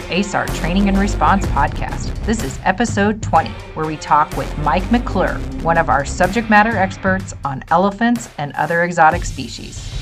ASAR Training and Response Podcast. This is episode 20, where we talk with Mike McClure, one of our subject matter experts on elephants and other exotic species.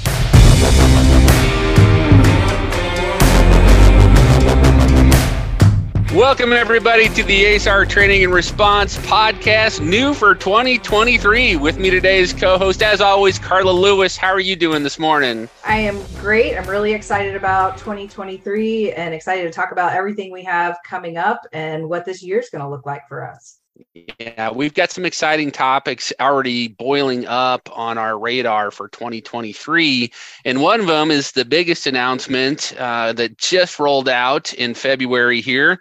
Welcome, everybody, to the ASAR Training and Response podcast, new for 2023. With me today is co host, as always, Carla Lewis. How are you doing this morning? I am great. I'm really excited about 2023 and excited to talk about everything we have coming up and what this year is going to look like for us. Yeah, we've got some exciting topics already boiling up on our radar for 2023. And one of them is the biggest announcement uh, that just rolled out in February here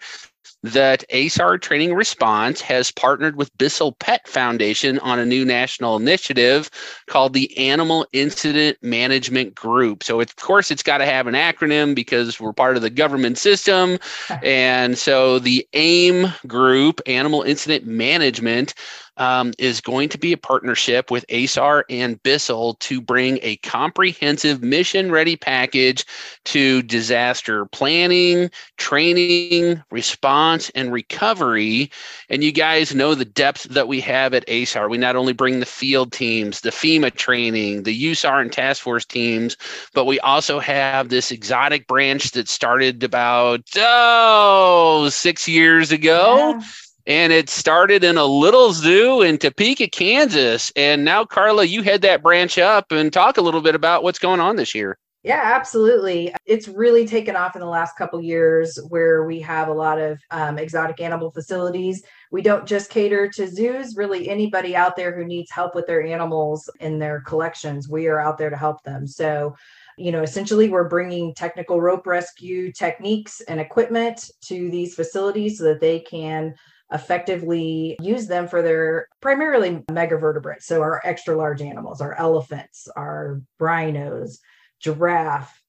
that ASAR Training Response has partnered with Bissell Pet Foundation on a new national initiative called the Animal Incident Management Group. So, of course, it's got to have an acronym because we're part of the government system. And so the AIM group, Animal Incident Management, um, is going to be a partnership with ASAR and Bissell to bring a comprehensive mission ready package to disaster planning, training, response, and recovery. And you guys know the depth that we have at ASAR. We not only bring the field teams, the FEMA training, the USAR and task force teams, but we also have this exotic branch that started about, oh, six years ago. Yeah and it started in a little zoo in Topeka, Kansas. And now, Carla, you head that branch up and talk a little bit about what's going on this year. Yeah, absolutely. It's really taken off in the last couple years where we have a lot of um, exotic animal facilities. We don't just cater to zoos, really, anybody out there who needs help with their animals in their collections, we are out there to help them. So, you know, essentially, we're bringing technical rope rescue techniques and equipment to these facilities so that they can effectively use them for their primarily megavertebrates. So our extra large animals, our elephants, our rhinos, giraffe,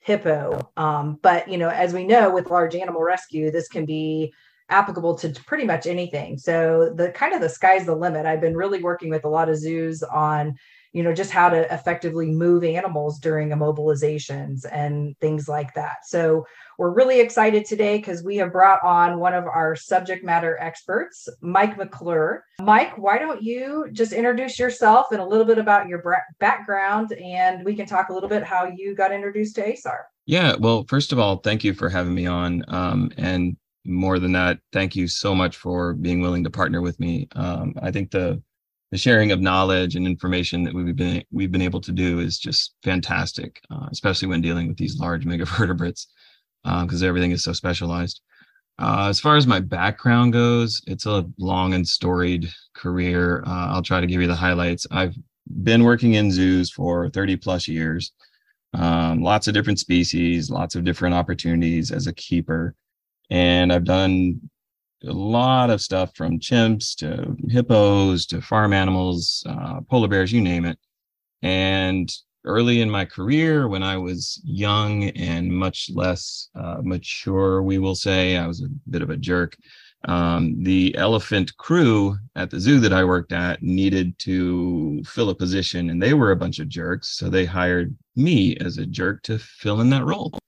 hippo. Um, but you know, as we know with large animal rescue, this can be applicable to pretty much anything. So the kind of the sky's the limit. I've been really working with a lot of zoos on you know just how to effectively move animals during immobilizations and things like that. So we're really excited today because we have brought on one of our subject matter experts mike mcclure. Mike why don't you just introduce yourself and a little bit about your background and we can talk a little bit how you got introduced to asar. Yeah well first of all thank you for having me on um, and more than that thank you so much for being willing to partner with me. Um, i think the the sharing of knowledge and information that we've been we've been able to do is just fantastic, uh, especially when dealing with these large megavertebrates, because uh, everything is so specialized. Uh, as far as my background goes, it's a long and storied career. Uh, I'll try to give you the highlights. I've been working in zoos for 30 plus years, um, lots of different species, lots of different opportunities as a keeper. And I've done a lot of stuff from chimps to hippos to farm animals, uh, polar bears, you name it. And early in my career, when I was young and much less uh, mature, we will say, I was a bit of a jerk. Um, the elephant crew at the zoo that I worked at needed to fill a position, and they were a bunch of jerks. So they hired me as a jerk to fill in that role.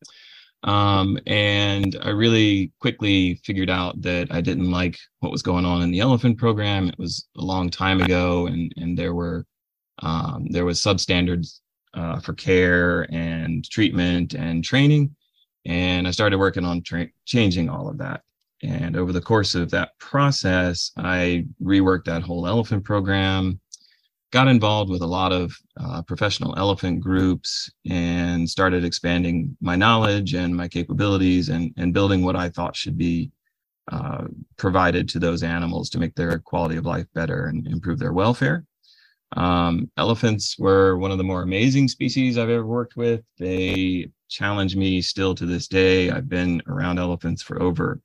Um, and I really quickly figured out that I didn't like what was going on in the elephant program. It was a long time ago, and and there were um, there was substandards uh, for care and treatment and training, and I started working on tra- changing all of that. And over the course of that process, I reworked that whole elephant program got involved with a lot of uh, professional elephant groups and started expanding my knowledge and my capabilities and, and building what I thought should be uh, provided to those animals to make their quality of life better and improve their welfare. Um, elephants were one of the more amazing species I've ever worked with. They challenge me still to this day. I've been around elephants for over,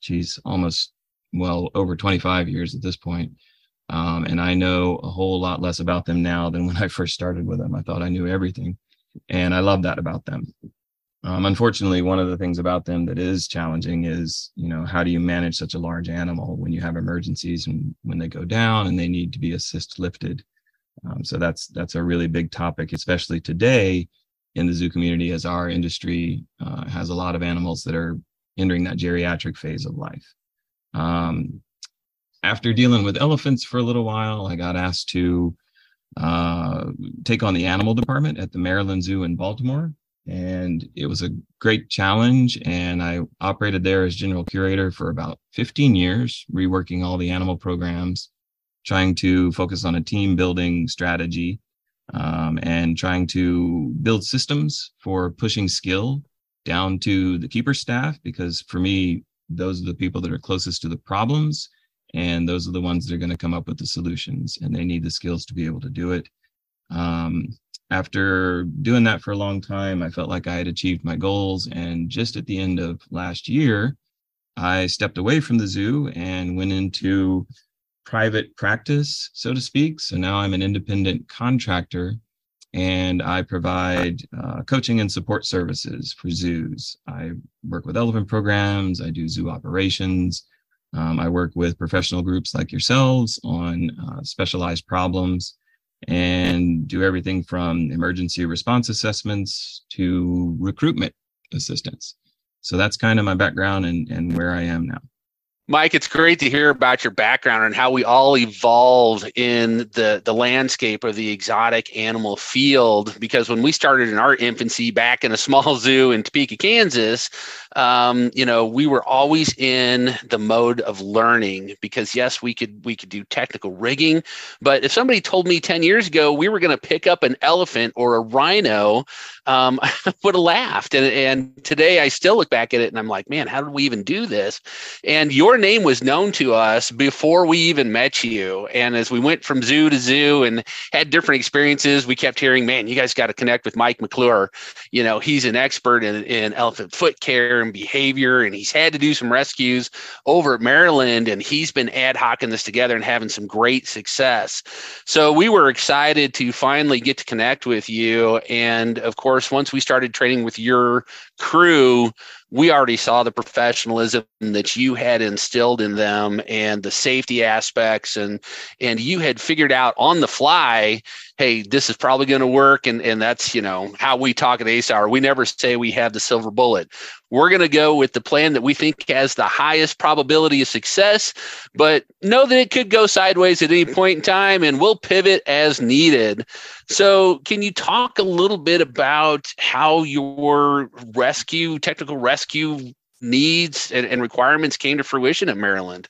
geez, almost, well, over 25 years at this point. Um, and I know a whole lot less about them now than when I first started with them. I thought I knew everything. And I love that about them. Um, unfortunately, one of the things about them that is challenging is, you know, how do you manage such a large animal when you have emergencies and when they go down and they need to be assist lifted. Um, so that's that's a really big topic, especially today in the zoo community, as our industry uh, has a lot of animals that are entering that geriatric phase of life. Um, after dealing with elephants for a little while, I got asked to uh, take on the animal department at the Maryland Zoo in Baltimore. And it was a great challenge. And I operated there as general curator for about 15 years, reworking all the animal programs, trying to focus on a team building strategy um, and trying to build systems for pushing skill down to the keeper staff. Because for me, those are the people that are closest to the problems and those are the ones that are going to come up with the solutions and they need the skills to be able to do it. Um, after doing that for a long time i felt like i had achieved my goals and just at the end of last year i stepped away from the zoo and went into private practice so to speak. So now i'm an independent contractor and i provide uh, coaching and support services for zoos. I work with elephant programs i do zoo operations um, I work with professional groups like yourselves on uh, specialized problems and do everything from emergency response assessments to recruitment assistance. So that's kind of my background and, and where I am now. Mike, it's great to hear about your background and how we all evolved in the, the landscape of the exotic animal field. Because when we started in our infancy back in a small zoo in Topeka, Kansas, um, you know, we were always in the mode of learning because yes, we could we could do technical rigging, but if somebody told me 10 years ago we were going to pick up an elephant or a rhino, um, I would have laughed. And, and today I still look back at it and I'm like, man, how did we even do this? And your name was known to us before we even met you. And as we went from zoo to zoo and had different experiences, we kept hearing, man, you guys got to connect with Mike McClure. You know, he's an expert in, in elephant foot care and behavior, and he's had to do some rescues over at Maryland, and he's been ad hocing this together and having some great success. So we were excited to finally get to connect with you. And of course, once we started training with your crew, we already saw the professionalism that you had instilled in them and the safety aspects and and you had figured out on the fly hey this is probably going to work and and that's you know how we talk at ASAR. we never say we have the silver bullet we're going to go with the plan that we think has the highest probability of success but know that it could go sideways at any point in time and we'll pivot as needed so can you talk a little bit about how your rescue technical rescue needs and, and requirements came to fruition at Maryland?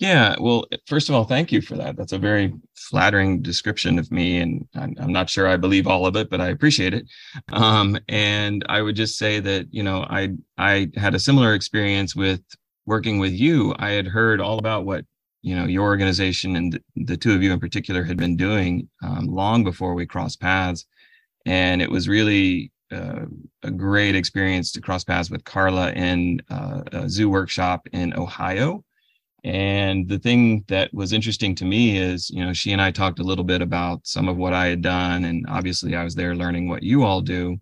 Yeah, well, first of all, thank you for that. That's a very flattering description of me, and I'm, I'm not sure I believe all of it, but I appreciate it. Um, and I would just say that you know I I had a similar experience with working with you. I had heard all about what you know your organization and the, two of you in particular had been doing um, long before we crossed paths, and it was really uh, a great experience to cross paths with Carla in uh, a zoo workshop in Ohio. And the thing that was interesting to me is, you know, she and I talked a little bit about some of what I had done. And obviously, I was there learning what you all do.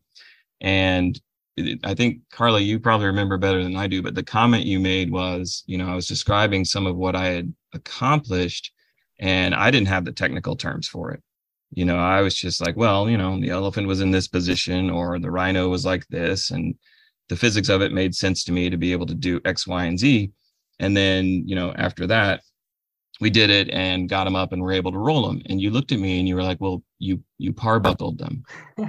And I think, Carla, you probably remember better than I do, but the comment you made was, you know, I was describing some of what I had accomplished and I didn't have the technical terms for it you know i was just like well you know the elephant was in this position or the rhino was like this and the physics of it made sense to me to be able to do x y and z and then you know after that we did it and got them up and were able to roll them. And you looked at me and you were like well you you par buckled them.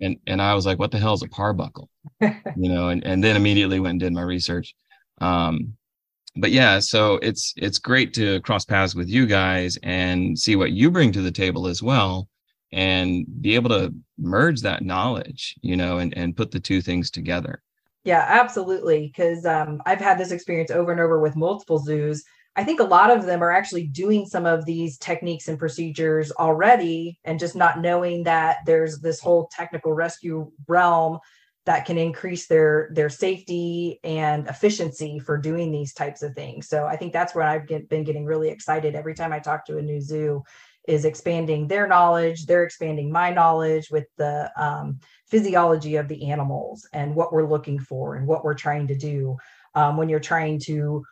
And and i was like what the hell is a par buckle you know and, and then immediately went and did my research. Um but yeah, so it's it's great to cross paths with you guys and see what you bring to the table as well and be able to merge that knowledge, you know, and, and put the two things together. Yeah, absolutely. Because um, I've had this experience over and over with multiple zoos. I think a lot of them are actually doing some of these techniques and procedures already and just not knowing that there's this whole technical rescue realm that can increase their their safety and efficiency for doing these types of things so i think that's where i've get, been getting really excited every time i talk to a new zoo is expanding their knowledge they're expanding my knowledge with the um, physiology of the animals and what we're looking for and what we're trying to do um, when you're trying to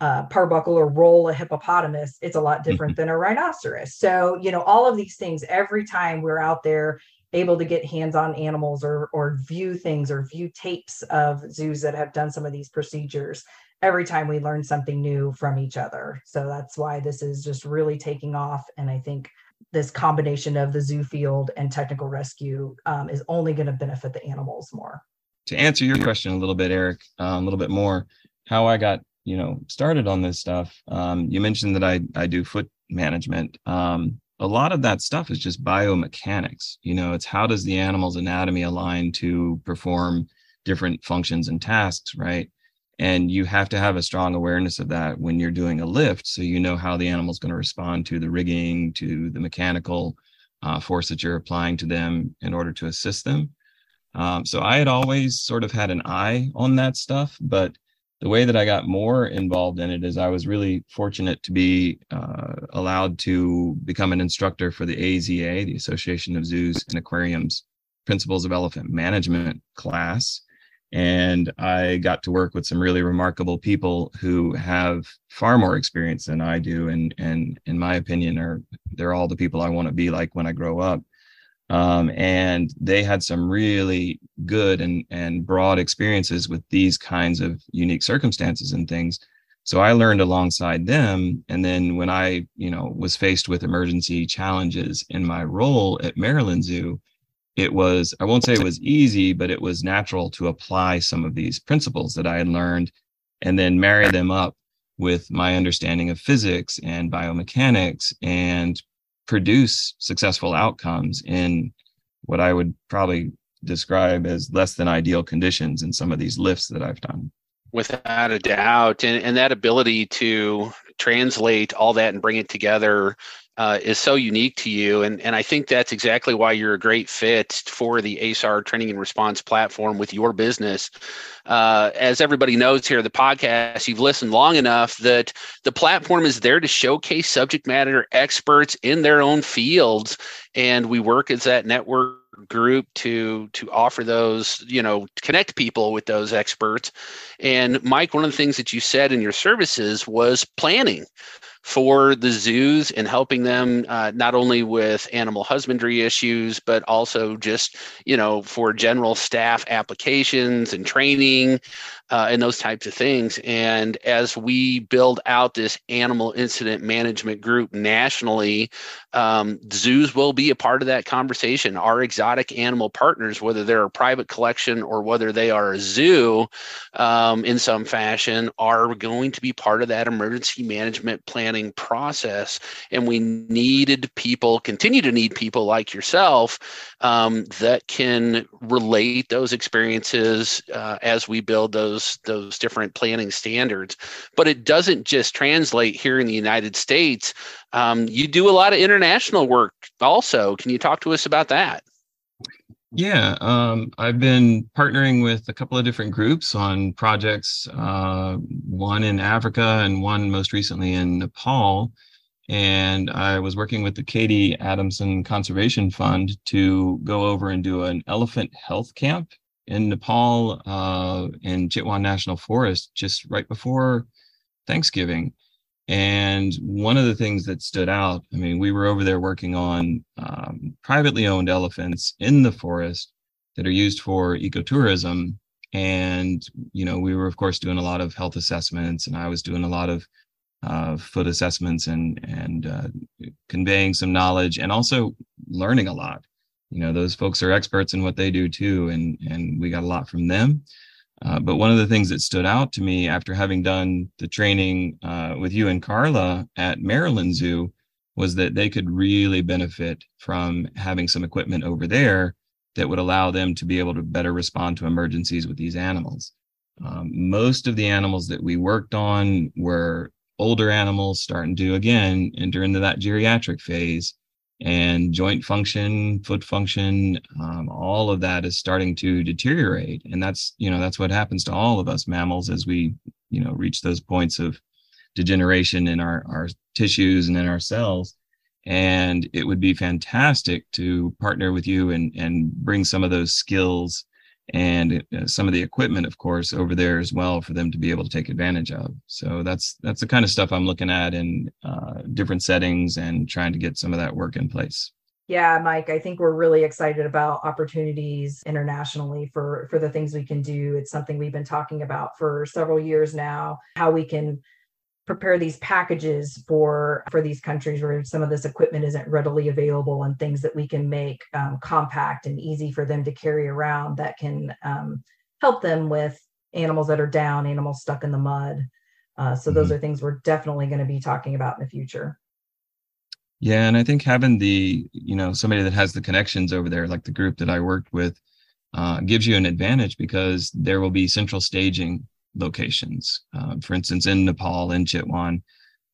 uh, parbuckle or roll a hippopotamus, it's a lot different mm-hmm. than a rhinoceros. So, you know, all of these things, every time we're out there able to get hands on animals or or view things or view tapes of zoos that have done some of these procedures every time we learn something new from each other so that's why this is just really taking off and i think this combination of the zoo field and technical rescue um, is only going to benefit the animals more to answer your question a little bit eric um, a little bit more how i got you know started on this stuff um, you mentioned that i i do foot management um, a lot of that stuff is just biomechanics. You know, it's how does the animal's anatomy align to perform different functions and tasks, right? And you have to have a strong awareness of that when you're doing a lift, so you know how the animal's going to respond to the rigging, to the mechanical uh, force that you're applying to them in order to assist them. Um, so I had always sort of had an eye on that stuff, but the way that I got more involved in it is I was really fortunate to be uh, allowed to become an instructor for the AZA, the Association of Zoos and Aquariums Principles of Elephant Management class. And I got to work with some really remarkable people who have far more experience than I do. And, and in my opinion, are they're all the people I want to be like when I grow up. Um, and they had some really good and and broad experiences with these kinds of unique circumstances and things so i learned alongside them and then when i you know was faced with emergency challenges in my role at maryland zoo it was i won't say it was easy but it was natural to apply some of these principles that i had learned and then marry them up with my understanding of physics and biomechanics and produce successful outcomes in what I would probably describe as less than ideal conditions in some of these lifts that I've done. Without a doubt. And, and that ability to translate all that and bring it together uh, is so unique to you. And, and I think that's exactly why you're a great fit for the ASAR training and response platform with your business. Uh, as everybody knows here, the podcast, you've listened long enough that the platform is there to showcase subject matter experts in their own fields. And we work as that network group to to offer those you know connect people with those experts and mike one of the things that you said in your services was planning for the zoos and helping them uh, not only with animal husbandry issues but also just you know for general staff applications and training uh, and those types of things and as we build out this animal incident management group nationally um, zoos will be a part of that conversation our exotic animal partners whether they're a private collection or whether they are a zoo um, in some fashion are going to be part of that emergency management planning process. And we needed people, continue to need people like yourself um, that can relate those experiences uh, as we build those those different planning standards. But it doesn't just translate here in the United States. Um, you do a lot of international work also. Can you talk to us about that? Yeah, um, I've been partnering with a couple of different groups on projects, uh, one in Africa and one most recently in Nepal. And I was working with the Katie Adamson Conservation Fund to go over and do an elephant health camp in Nepal uh, in Chitwan National Forest just right before Thanksgiving. And one of the things that stood out, I mean, we were over there working on um, privately owned elephants in the forest that are used for ecotourism. And, you know, we were, of course, doing a lot of health assessments, and I was doing a lot of uh, foot assessments and, and uh, conveying some knowledge and also learning a lot. You know, those folks are experts in what they do too. And, and we got a lot from them. Uh, but one of the things that stood out to me after having done the training uh, with you and Carla at Maryland Zoo was that they could really benefit from having some equipment over there that would allow them to be able to better respond to emergencies with these animals. Um, most of the animals that we worked on were older animals starting to again enter into that geriatric phase and joint function foot function um, all of that is starting to deteriorate. And that's you know that's what happens to all of us mammals as we you know reach those points of degeneration in our our tissues and in our cells. And it would be fantastic to partner with you and and bring some of those skills and uh, some of the equipment of course over there as well for them to be able to take advantage of so that's that's the kind of stuff i'm looking at in uh, different settings and trying to get some of that work in place Yeah, Mike, I think we're really excited about opportunities internationally for for the things we can do. It's something we've been talking about for several years now, how we can prepare these packages for for these countries where some of this equipment isn't readily available and things that we can make um, compact and easy for them to carry around that can um, help them with animals that are down animals stuck in the mud uh, so those mm-hmm. are things we're definitely going to be talking about in the future yeah and i think having the you know somebody that has the connections over there like the group that i worked with uh, gives you an advantage because there will be central staging locations. Uh, for instance, in Nepal, in Chitwan,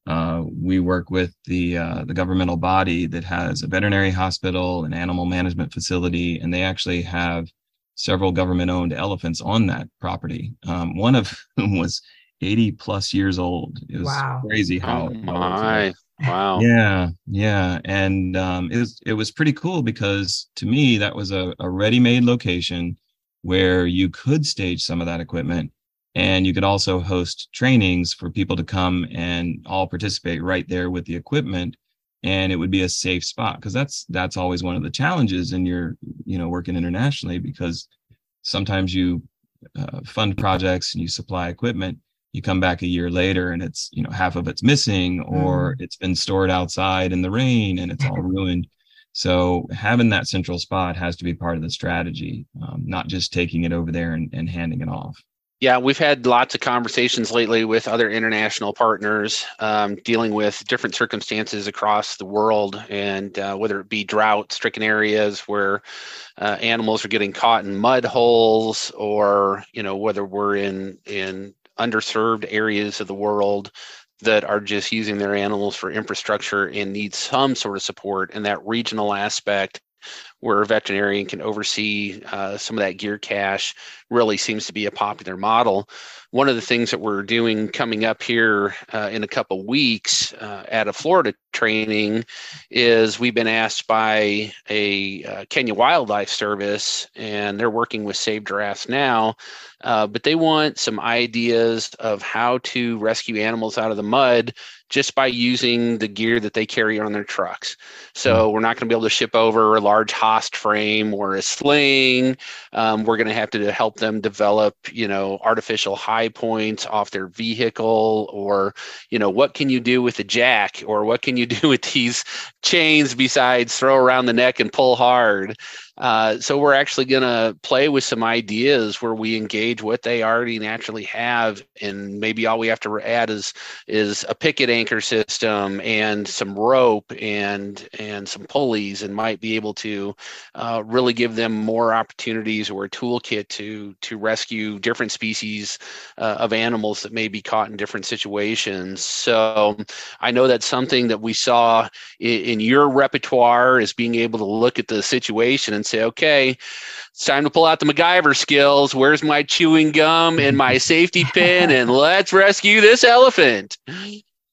uh, we work with the uh, the governmental body that has a veterinary hospital, an animal management facility, and they actually have several government-owned elephants on that property. Um, one of whom was 80 plus years old. It was wow. crazy how, oh my. Wow. Yeah, yeah, and um, it was it was pretty cool because to me that was a, a ready-made location where you could stage some of that equipment and you could also host trainings for people to come and all participate right there with the equipment and it would be a safe spot because that's that's always one of the challenges in your you know working internationally because sometimes you uh, fund projects and you supply equipment you come back a year later and it's you know half of it's missing or mm. it's been stored outside in the rain and it's all ruined so having that central spot has to be part of the strategy um, not just taking it over there and, and handing it off yeah, we've had lots of conversations lately with other international partners um, dealing with different circumstances across the world, and uh, whether it be drought stricken areas where uh, animals are getting caught in mud holes, or you know whether we're in in underserved areas of the world that are just using their animals for infrastructure and need some sort of support, and that regional aspect where a veterinarian can oversee uh, some of that gear cache really seems to be a popular model. One of the things that we're doing coming up here uh, in a couple weeks uh, at a Florida training is we've been asked by a uh, Kenya Wildlife Service, and they're working with Save Giraffes now, uh, but they want some ideas of how to rescue animals out of the mud just by using the gear that they carry on their trucks. So mm-hmm. we're not going to be able to ship over a large host frame or a sling. Um, we're going to have to help them develop, you know, artificial high points off their vehicle, or you know, what can you do with a jack, or what can you do with these chains besides throw around the neck and pull hard. Uh, so we're actually going to play with some ideas where we engage what they already naturally have, and maybe all we have to add is is a picket anchor system and some rope and and some pulleys, and might be able to uh, really give them more opportunities or a toolkit to to rescue different species uh, of animals that may be caught in different situations. So I know that's something that we saw in, in your repertoire is being able to look at the situation and and say, okay, it's time to pull out the MacGyver skills. Where's my chewing gum and my safety pin? And let's rescue this elephant.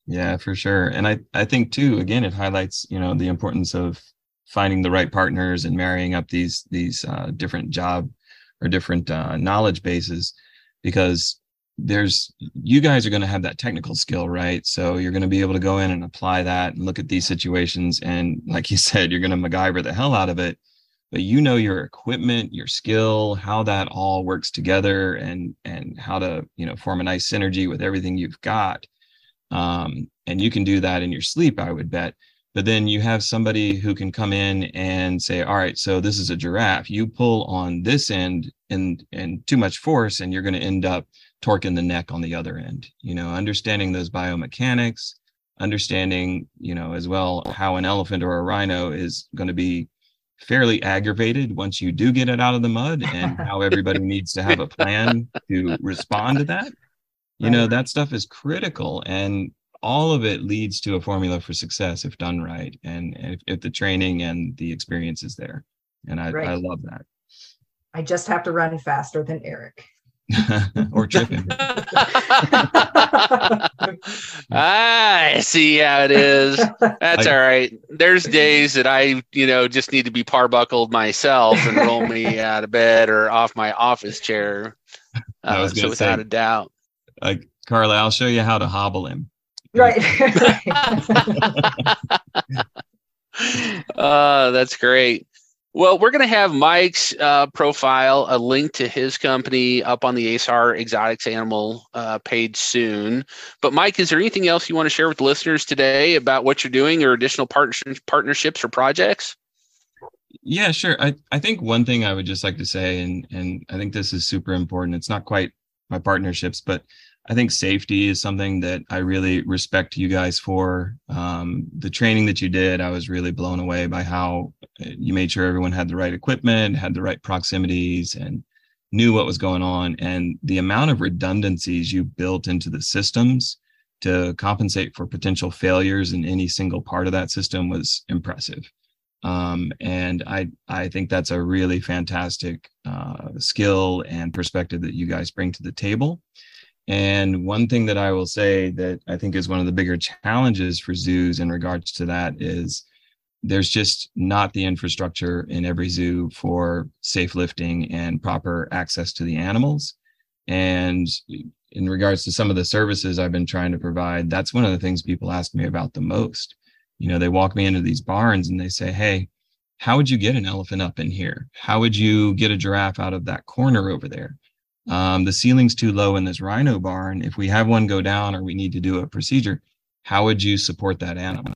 Yeah, for sure. And I, I think too, again, it highlights, you know, the importance of finding the right partners and marrying up these, these uh, different job or different uh, knowledge bases because there's you guys are going to have that technical skill right so you're going to be able to go in and apply that and look at these situations and like you said you're going to MacGyver the hell out of it but you know your equipment your skill how that all works together and and how to you know form a nice synergy with everything you've got. Um, and you can do that in your sleep i would bet. But then you have somebody who can come in and say all right so this is a giraffe. You pull on this end and and too much force and you're going to end up torquing the neck on the other end. You know understanding those biomechanics understanding you know as well how an elephant or a rhino is going to be fairly aggravated once you do get it out of the mud and how everybody needs to have a plan to respond to that. You know that stuff is critical and all of it leads to a formula for success if done right and if, if the training and the experience is there and I, right. I love that. I just have to run faster than eric or tripping. I see how it is. That's I, all right. There's days that I, you know, just need to be par buckled myself and roll me out of bed or off my office chair. Uh, so without say, a doubt. Like Carla, I'll show you how to hobble him. Right. uh, that's great. Well, we're going to have Mike's uh, profile, a link to his company up on the ASAR Exotics Animal uh, page soon. But, Mike, is there anything else you want to share with the listeners today about what you're doing or additional partnerships, partnerships or projects? Yeah, sure. I, I think one thing I would just like to say, and, and I think this is super important, it's not quite my partnerships, but I think safety is something that I really respect you guys for. Um, the training that you did, I was really blown away by how uh, you made sure everyone had the right equipment, had the right proximities, and knew what was going on. And the amount of redundancies you built into the systems to compensate for potential failures in any single part of that system was impressive. Um, and I I think that's a really fantastic uh, skill and perspective that you guys bring to the table. And one thing that I will say that I think is one of the bigger challenges for zoos in regards to that is there's just not the infrastructure in every zoo for safe lifting and proper access to the animals. And in regards to some of the services I've been trying to provide, that's one of the things people ask me about the most. You know, they walk me into these barns and they say, Hey, how would you get an elephant up in here? How would you get a giraffe out of that corner over there? Um, the ceiling's too low in this rhino barn. If we have one go down or we need to do a procedure, how would you support that animal?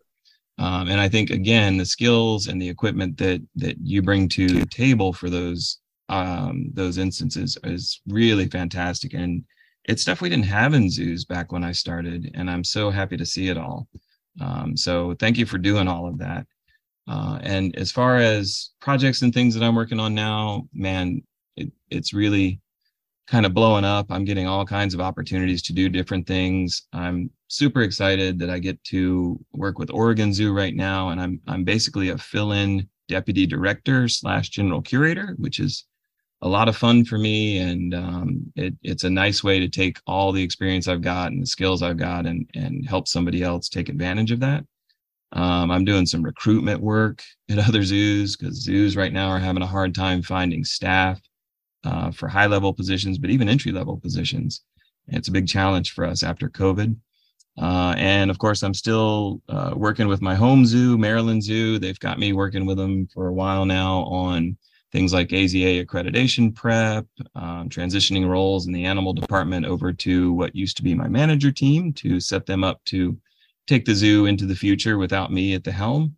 Um, and I think again, the skills and the equipment that that you bring to the table for those um, those instances is really fantastic. And it's stuff we didn't have in zoos back when I started, and I'm so happy to see it all. Um, so thank you for doing all of that. Uh, and as far as projects and things that I'm working on now, man, it, it's really kind of blowing up. I'm getting all kinds of opportunities to do different things. I'm super excited that I get to work with Oregon Zoo right now, and I'm I'm basically a fill-in deputy director slash general curator, which is a lot of fun for me, and um, it, it's a nice way to take all the experience I've got and the skills I've got, and and help somebody else take advantage of that. Um, I'm doing some recruitment work at other zoos because zoos right now are having a hard time finding staff uh, for high level positions, but even entry level positions. It's a big challenge for us after COVID. Uh, and of course, I'm still uh, working with my home zoo, Maryland Zoo. They've got me working with them for a while now on things like AZA accreditation prep, um, transitioning roles in the animal department over to what used to be my manager team to set them up to take the zoo into the future without me at the helm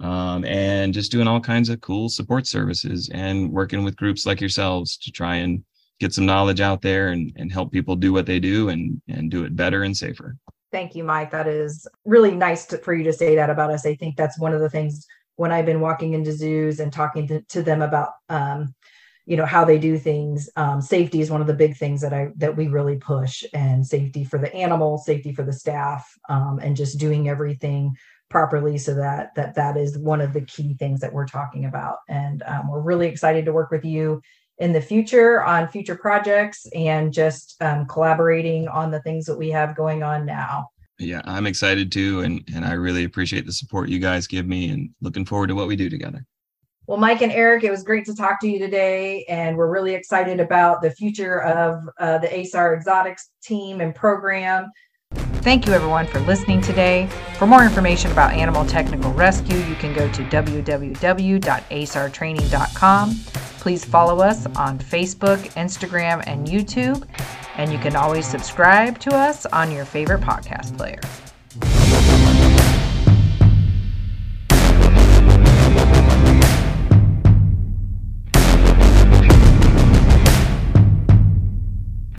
um, and just doing all kinds of cool support services and working with groups like yourselves to try and get some knowledge out there and, and help people do what they do and, and do it better and safer. Thank you, Mike. That is really nice to, for you to say that about us. I think that's one of the things when I've been walking into zoos and talking to, to them about, um, you know, how they do things. Um, safety is one of the big things that I that we really push, and safety for the animal, safety for the staff, um, and just doing everything properly so that that that is one of the key things that we're talking about. And um, we're really excited to work with you in the future on future projects and just um, collaborating on the things that we have going on now. Yeah i'm excited too and and i really appreciate the support you guys give me and looking forward to what we do together. Well mike and eric it was great to talk to you today and we're really excited about the future of uh, the asar exotics team and program Thank you everyone for listening today. For more information about animal technical rescue, you can go to www.asartraining.com. Please follow us on Facebook, Instagram, and YouTube, and you can always subscribe to us on your favorite podcast player.